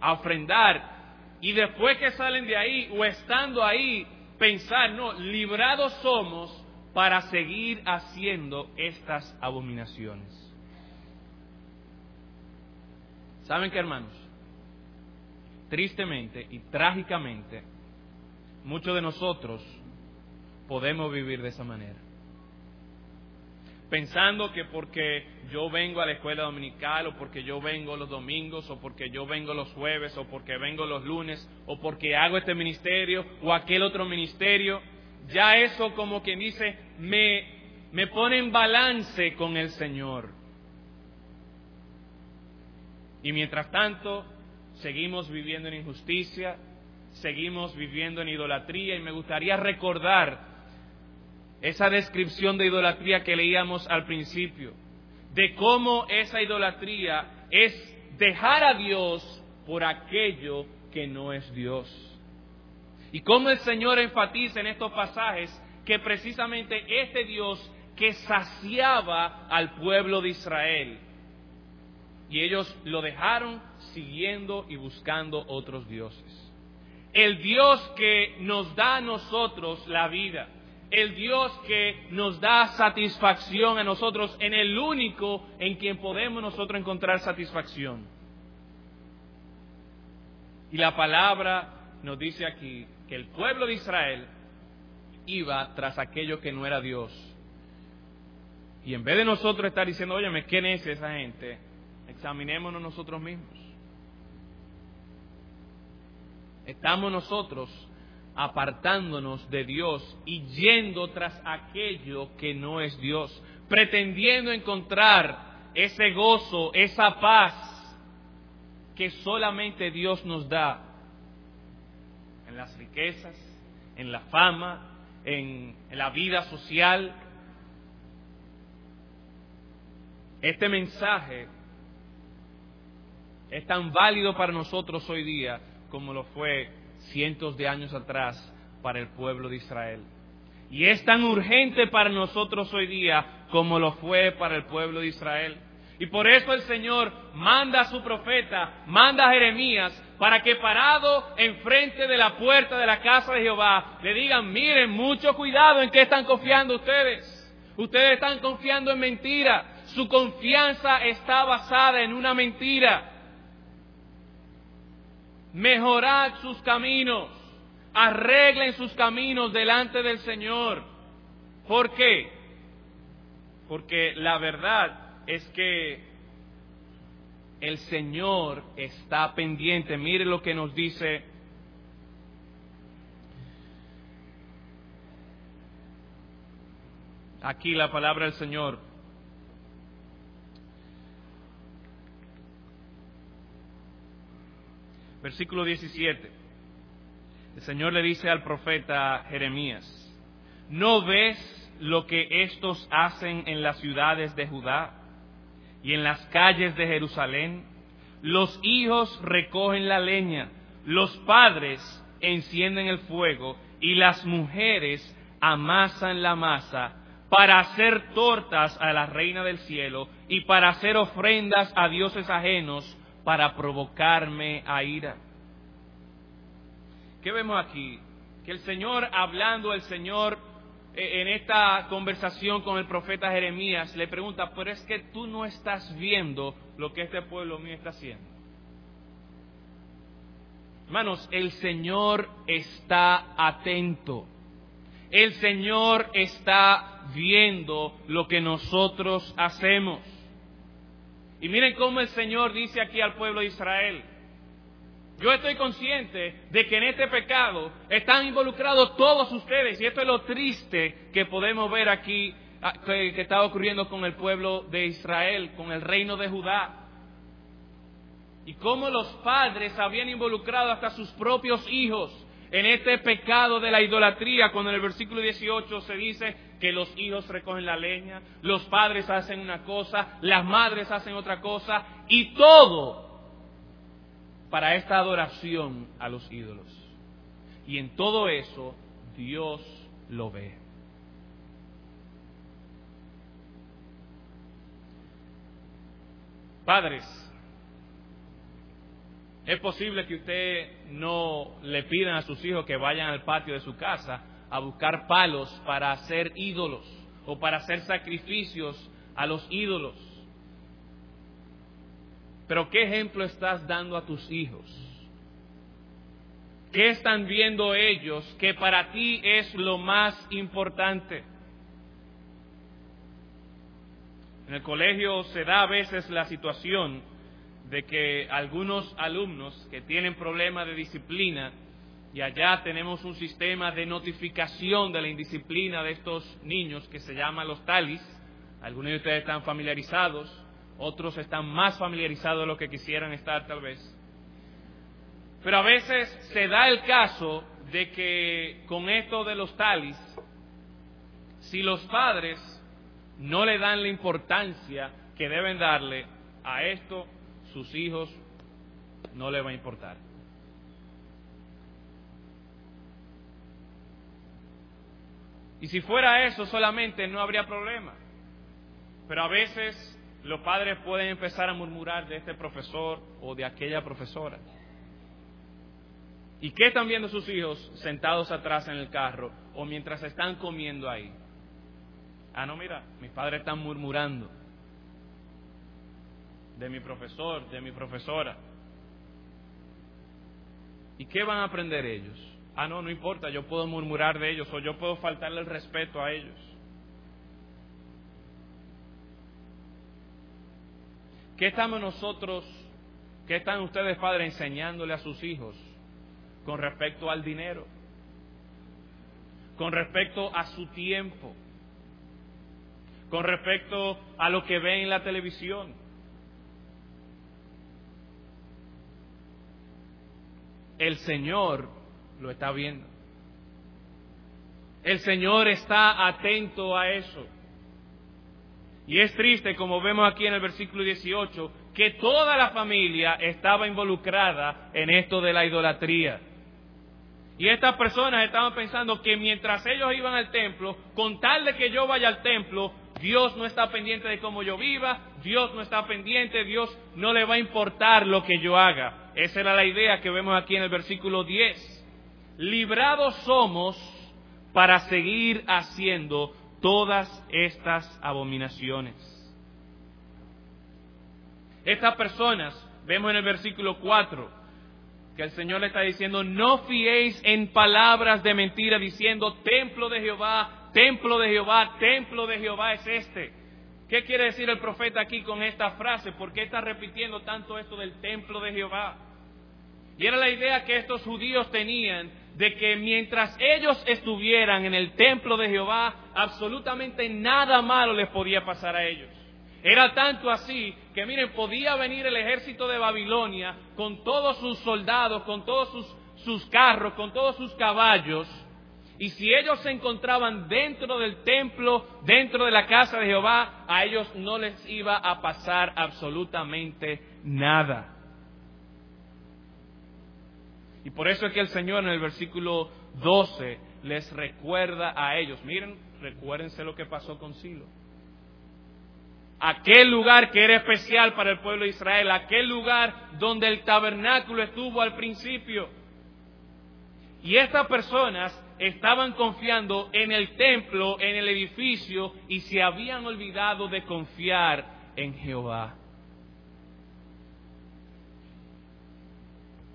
a ofrendar. Y después que salen de ahí o estando ahí, pensar, no, librados somos para seguir haciendo estas abominaciones. ¿Saben qué, hermanos? Tristemente y trágicamente, muchos de nosotros podemos vivir de esa manera. Pensando que porque yo vengo a la escuela dominical o porque yo vengo los domingos o porque yo vengo los jueves o porque vengo los lunes o porque hago este ministerio o aquel otro ministerio, ya eso como quien dice me, me pone en balance con el Señor. Y mientras tanto, seguimos viviendo en injusticia, seguimos viviendo en idolatría y me gustaría recordar esa descripción de idolatría que leíamos al principio, de cómo esa idolatría es dejar a Dios por aquello que no es Dios. Y cómo el Señor enfatiza en estos pasajes que precisamente este Dios que saciaba al pueblo de Israel, y ellos lo dejaron siguiendo y buscando otros dioses. El Dios que nos da a nosotros la vida, el Dios que nos da satisfacción a nosotros en el único en quien podemos nosotros encontrar satisfacción. Y la palabra nos dice aquí que el pueblo de Israel iba tras aquello que no era Dios. Y en vez de nosotros estar diciendo, óyeme, ¿quién es esa gente? Examinémonos nosotros mismos. Estamos nosotros apartándonos de Dios y yendo tras aquello que no es Dios, pretendiendo encontrar ese gozo, esa paz que solamente Dios nos da en las riquezas, en la fama, en, la vida social. Este mensaje es tan válido para nosotros hoy día como lo fue cientos de años atrás para el pueblo de Israel. Y es tan urgente para nosotros hoy día como lo fue para el pueblo de Israel. Y por eso el Señor manda a su profeta, manda a Jeremías, para que parado enfrente de la puerta de la casa de Jehová, le digan, miren, mucho cuidado en qué están confiando ustedes. Ustedes están confiando en mentira. Su confianza está basada en una mentira mejorad sus caminos, arreglen sus caminos delante del Señor. ¿Por qué? Porque la verdad es que el Señor está pendiente. Mire lo que nos dice aquí la palabra del Señor. Versículo 17. El Señor le dice al profeta Jeremías, ¿no ves lo que estos hacen en las ciudades de Judá? y en las calles de Jerusalén los hijos recogen la leña, los padres encienden el fuego y las mujeres amasan la masa para hacer tortas a la reina del cielo y para hacer ofrendas a dioses ajenos para provocarme a ira. ¿Qué vemos aquí? Que el Señor, hablando el Señor eh, en esta conversación con el profeta Jeremías, le pregunta, pero es que tú no estás viendo lo que este pueblo mío está haciendo. Hermanos, el Señor está atento. El Señor está viendo lo que nosotros hacemos. Y miren cómo el Señor dice aquí al pueblo de Israel, yo estoy consciente de que en este pecado están involucrados todos ustedes y esto es lo triste que podemos ver aquí ah, que, está ocurriendo con el pueblo de Israel, con el reino de Judá. Y cómo los padres habían involucrado hasta sus propios hijos en este pecado de la idolatría, cuando en el versículo 18 se dice que los hijos recogen la leña, los padres hacen una cosa, las madres hacen otra cosa, y todo para esta adoración a los ídolos. Y en todo eso Dios lo ve. Padres, es posible que usted no le pidan a sus hijos que vayan al patio de su casa a buscar palos para hacer ídolos o para hacer sacrificios a los ídolos. Pero ¿qué ejemplo estás dando a tus hijos? ¿Qué están viendo ellos que para ti es lo más importante? En el colegio se da a veces la situación de que algunos alumnos que tienen problemas de disciplina, y allá tenemos un sistema de notificación de la indisciplina de estos niños que se llama los talis, algunos de ustedes están familiarizados, otros están más familiarizados de lo que quisieran estar tal vez. Pero a veces se da el caso de que con esto de los talis, si los padres no le dan la importancia que deben darle a esto, sus hijos no le va a importar. Y si fuera eso solamente no habría problema. Pero a veces los padres pueden empezar a murmurar de este profesor o de aquella profesora. ¿Y qué están viendo sus hijos sentados atrás en el carro o mientras están comiendo ahí? Ah, no, mira, mis padres están murmurando de mi profesor, de mi profesora. ¿Y qué van a aprender ellos? Ah, no, no importa, yo puedo murmurar de ellos o yo puedo faltarle el respeto a ellos. ¿Qué estamos nosotros, qué están ustedes padres enseñándole a sus hijos con respecto al dinero? Con respecto a su tiempo? Con respecto a lo que ven en la televisión? El Señor lo está viendo. El Señor está atento a eso. Y es triste, como vemos aquí en el versículo 18, que toda la familia estaba involucrada en esto de la idolatría. Y estas personas estaban pensando que mientras ellos iban al templo, con tal de que yo vaya al templo, Dios no está pendiente de cómo yo viva, Dios no está pendiente, Dios no le va a importar lo que yo haga. Esa era la idea que vemos aquí en el versículo 10. Librados somos para seguir haciendo todas estas abominaciones. Estas personas, vemos en el versículo 4, que el Señor le está diciendo, no fiéis en palabras de mentira diciendo, templo de Jehová, templo de Jehová, templo de Jehová es este. ¿Qué quiere decir el profeta aquí con esta frase? ¿Por qué está repitiendo tanto esto del templo de Jehová? Y era la idea que estos judíos tenían de que mientras ellos estuvieran en el templo de Jehová, absolutamente nada malo les podía pasar a ellos. Era tanto así que miren, podía venir el ejército de Babilonia con todos sus soldados, con todos sus, sus carros, con todos sus caballos, Y si ellos se encontraban dentro del templo, dentro de la casa de Jehová, a ellos no les iba a pasar absolutamente nada. Y por eso es que el Señor en el versículo 12 les recuerda a ellos, miren, recuérdense lo que pasó con Silo. Aquel lugar que era especial para el pueblo de Israel, aquel lugar donde el tabernáculo estuvo al principio. Y estas personas estaban confiando en el templo, en el edificio, y se habían olvidado de confiar en Jehová.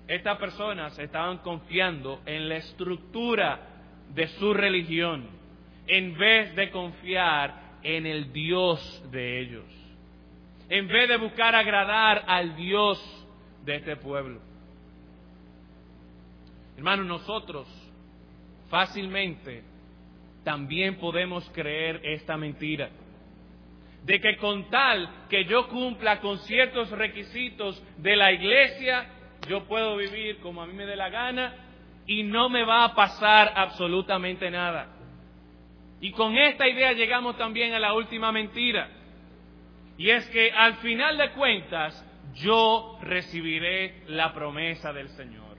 Estas personas estaban confiando en la estructura de su religión, en vez de confiar en el Dios de ellos, en vez de buscar agradar al Dios de este pueblo. Hermanos, nosotros fácilmente también podemos creer esta mentira. De que con tal que yo cumpla con ciertos requisitos de la iglesia, yo puedo vivir como a mí me dé la gana y no me va a pasar absolutamente nada. Y con esta idea llegamos también a la última mentira. Y es que al final de cuentas yo recibiré la promesa del Señor.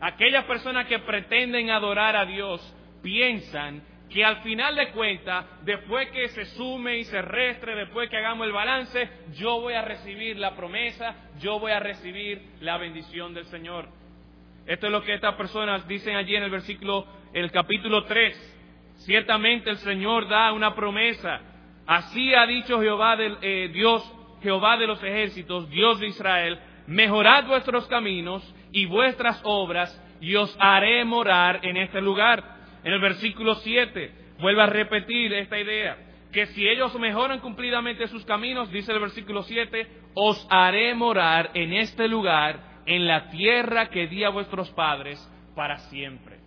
Aquellas personas que pretenden adorar a Dios piensan que al final de cuentas, después que se sume y se restre, después que hagamos el balance, yo voy a recibir la promesa, yo voy a recibir la bendición del Señor. Esto es lo que estas personas dicen allí en el versículo, el capítulo 3. Ciertamente el Señor da una promesa. Así ha dicho Jehová de, eh, Dios, Jehová de los ejércitos, Dios de Israel, mejorad vuestros caminos y vuestras obras y os haré morar en este lugar. En el versículo 7 vuelve a repetir esta idea, que si ellos mejoran cumplidamente sus caminos, dice el versículo 7, os haré morar en este lugar, en la tierra que di a vuestros padres para siempre.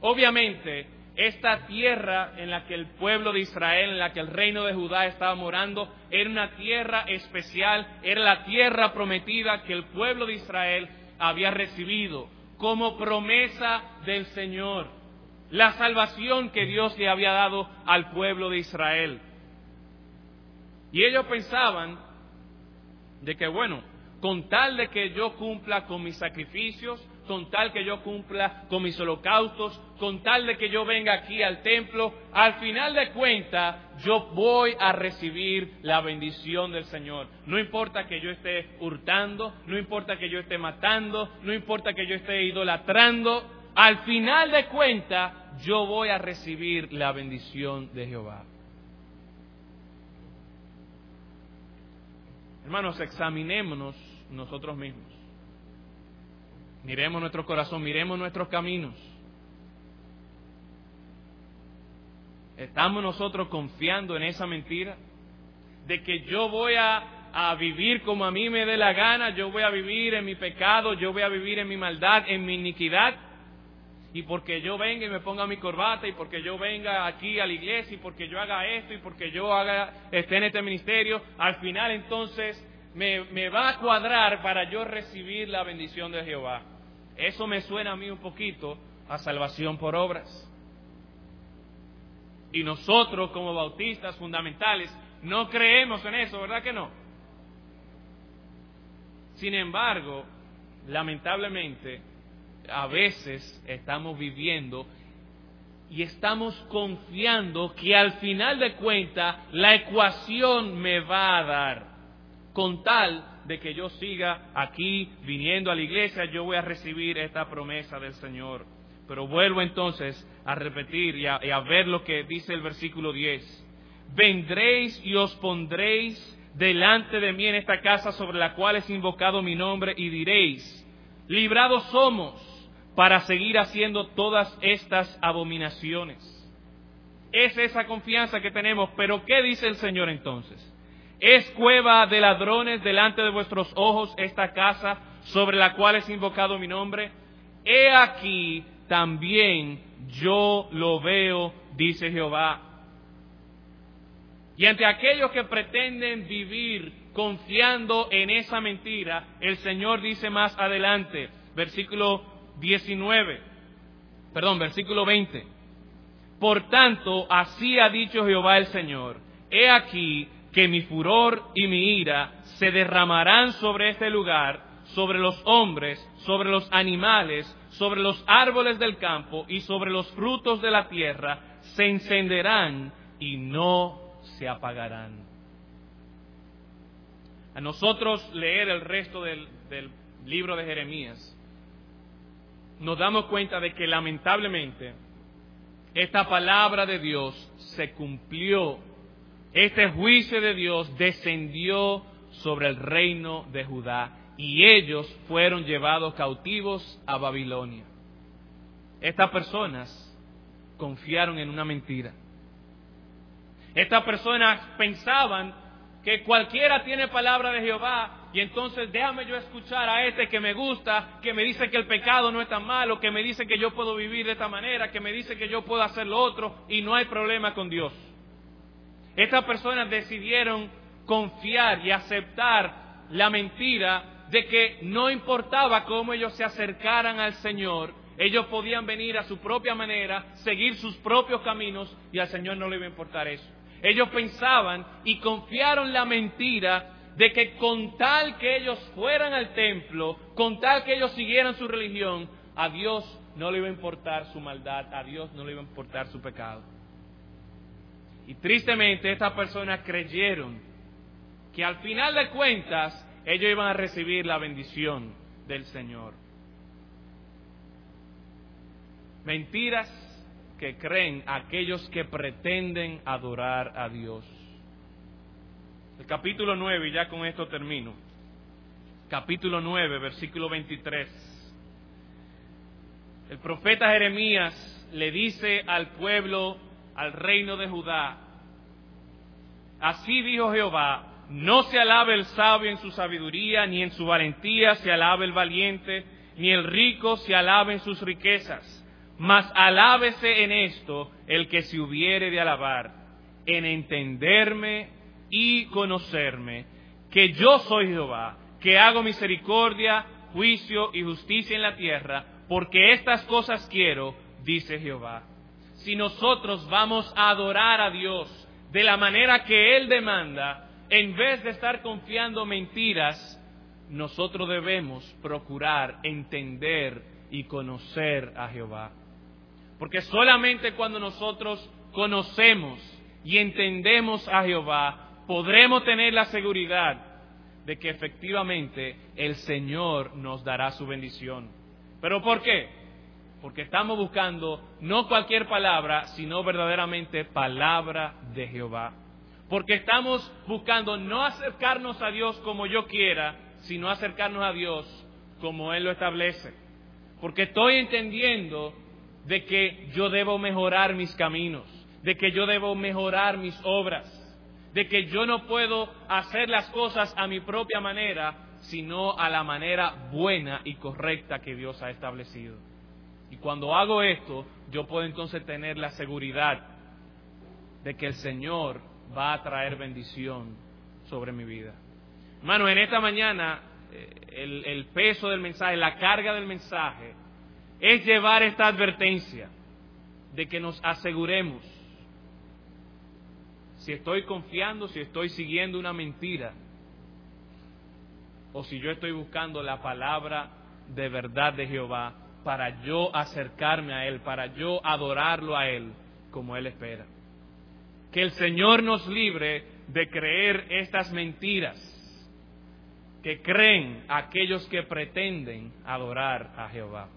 Obviamente, esta tierra en la que el pueblo de Israel, en la que el reino de Judá estaba morando, era una tierra especial, era la tierra prometida que el pueblo de Israel había recibido como promesa del Señor, la salvación que Dios le había dado al pueblo de Israel. Y ellos pensaban de que, bueno, con tal de que yo cumpla con mis sacrificios, con tal que yo cumpla con mis holocaustos, con tal de que yo venga aquí al templo, al final de cuentas yo voy a recibir la bendición del Señor. No importa que yo esté hurtando, no importa que yo esté matando, no importa que yo esté idolatrando, al final de cuentas yo voy a recibir la bendición de Jehová. Hermanos, examinémonos nosotros mismos. Miremos nuestro corazón, miremos nuestros caminos. ¿Estamos nosotros confiando en esa mentira? De que yo voy a, a, vivir como a mí me dé la gana, yo voy a vivir en mi pecado, yo voy a vivir en mi maldad, en mi iniquidad. Y porque yo venga y me ponga mi corbata, y porque yo venga aquí a la iglesia, y porque yo haga esto, y porque yo haga, esté en este ministerio, al final entonces me, me va a cuadrar para yo recibir la bendición de Jehová. Eso me suena a mí un poquito a salvación por obras. Y nosotros como bautistas fundamentales no creemos en eso, ¿verdad que no? Sin embargo, lamentablemente, a veces estamos viviendo y estamos confiando que al final de cuentas la ecuación me va a dar con tal de que yo siga aquí viniendo a la iglesia, yo voy a recibir esta promesa del Señor. Pero vuelvo entonces a repetir y a, ver lo que dice el versículo 10. Vendréis y os pondréis delante de mí en esta casa sobre la cual es invocado mi nombre y diréis, librados somos para seguir haciendo todas estas abominaciones. Es esa confianza que tenemos, pero ¿qué dice el Señor entonces? Es cueva de ladrones delante de vuestros ojos esta casa sobre la cual es invocado mi nombre. He aquí también yo lo veo, dice Jehová. Y ante aquellos que pretenden vivir confiando en esa mentira, el Señor dice más adelante, versículo 19, perdón, versículo 20, Por tanto, así ha dicho Jehová el Señor, he aquí que mi furor y mi ira se derramarán sobre este lugar, sobre los hombres, sobre los animales, sobre los árboles del campo y sobre los frutos de la tierra, se encenderán y no se apagarán. A nosotros leer el resto del, del libro de Jeremías, nos damos cuenta de que lamentablemente esta palabra de Dios se cumplió, este juicio de Dios descendió sobre el reino de Judá y ellos fueron llevados cautivos a Babilonia. Estas personas confiaron en una mentira. Estas personas pensaban que cualquiera tiene palabra de Jehová y entonces déjame yo escuchar a este que me gusta, que me dice que el pecado no es tan malo, que me dice que yo puedo vivir de esta manera, que me dice que yo puedo hacer lo otro y no hay problema con Dios. Estas personas decidieron confiar y aceptar la mentira de que no importaba cómo ellos se acercaran al Señor, ellos podían venir a su propia manera, seguir sus propios caminos y al Señor no le iba a importar eso. Ellos pensaban y confiaron la mentira de que con tal que ellos fueran al templo, con tal que ellos siguieran su religión, a Dios no le iba a importar su maldad, a Dios no le iba a importar su pecado. Y tristemente estas personas creyeron que al final de cuentas ellos iban a recibir la bendición del Señor. Mentiras que creen aquellos que pretenden adorar a Dios. El capítulo 9, y ya con esto termino. Capítulo 9, versículo 23. El profeta Jeremías le dice al pueblo, al reino de Judá, así dijo Jehová, no se alabe el sabio en su sabiduría, ni en su valentía se alabe el valiente, ni el rico se alabe en sus riquezas, mas alábese en esto el que se hubiere de alabar, en entenderme y conocerme, que yo soy Jehová, que hago misericordia, juicio y justicia en la tierra, porque estas cosas quiero, dice Jehová. Si nosotros vamos a adorar a Dios de la manera que Él demanda, en vez de estar confiando mentiras, nosotros debemos procurar entender y conocer a Jehová. Porque solamente cuando nosotros conocemos y entendemos a Jehová, podremos tener la seguridad de que efectivamente el Señor nos dará su bendición. ¿Pero por qué? Porque estamos buscando no cualquier palabra, sino verdaderamente palabra de Jehová. Porque estamos buscando no acercarnos a Dios como yo quiera, sino acercarnos a Dios como Él lo establece. Porque estoy entendiendo de que yo debo mejorar mis caminos, de que yo debo mejorar mis obras, de que yo no puedo hacer las cosas a mi propia manera, sino a la manera buena y correcta que Dios ha establecido. Y cuando hago esto, yo puedo entonces tener la seguridad de que el Señor va a traer bendición sobre mi vida. Hermano, en esta mañana eh, el, el peso del mensaje, la carga del mensaje, es llevar esta advertencia de que nos aseguremos si estoy confiando, si estoy siguiendo una mentira, o si yo estoy buscando la palabra de verdad de Jehová para yo acercarme a Él, para yo adorarlo a Él como Él espera. Que el Señor nos libre de creer estas mentiras que creen aquellos que pretenden adorar a Jehová.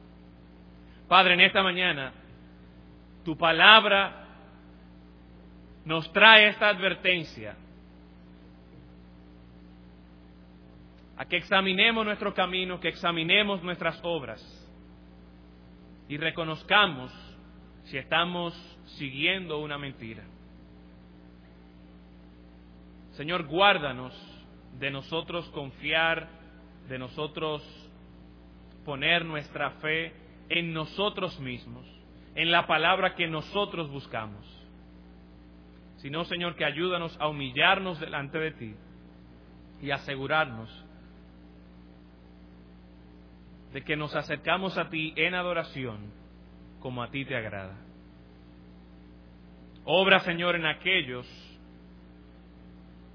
Padre, en esta mañana, tu palabra nos trae esta advertencia a que examinemos nuestro camino, que examinemos nuestras obras y reconozcamos si estamos siguiendo una mentira. Señor, guárdanos de nosotros confiar, de nosotros poner nuestra fe en nosotros mismos, en la palabra que nosotros buscamos sino Señor que ayúdanos a humillarnos delante de ti y asegurarnos de que nos acercamos a ti en adoración como a ti te agrada. Obra, Señor, en aquellos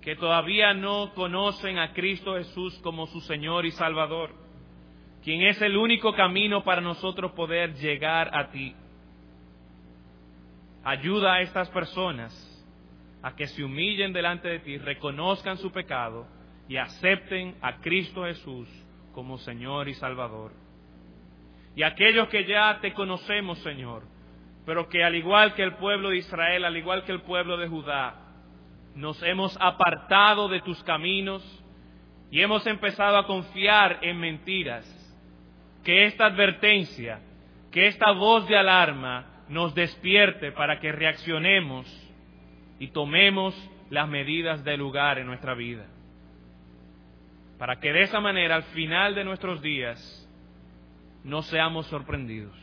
que todavía no conocen a Cristo Jesús como su Señor y Salvador, quien es el único camino para nosotros poder llegar a ti. Ayuda a estas personas a que se humillen delante de ti, reconozcan su pecado y acepten a Cristo Jesús como Señor y Salvador. Y aquellos que ya te conocemos, Señor, pero que al igual que el pueblo de Israel, al igual que el pueblo de Judá, nos hemos apartado de tus caminos y hemos empezado a confiar en mentiras, que esta advertencia, que esta voz de alarma nos despierte para que reaccionemos y tomemos las medidas de lugar en nuestra vida. Para que de esa manera, al final de nuestros días, no seamos sorprendidos.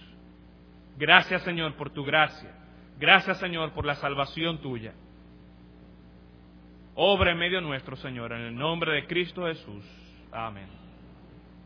Gracias Señor por tu gracia. Gracias Señor por la salvación tuya. Obra en medio nuestro Señor, en el nombre de Cristo Jesús. Amén.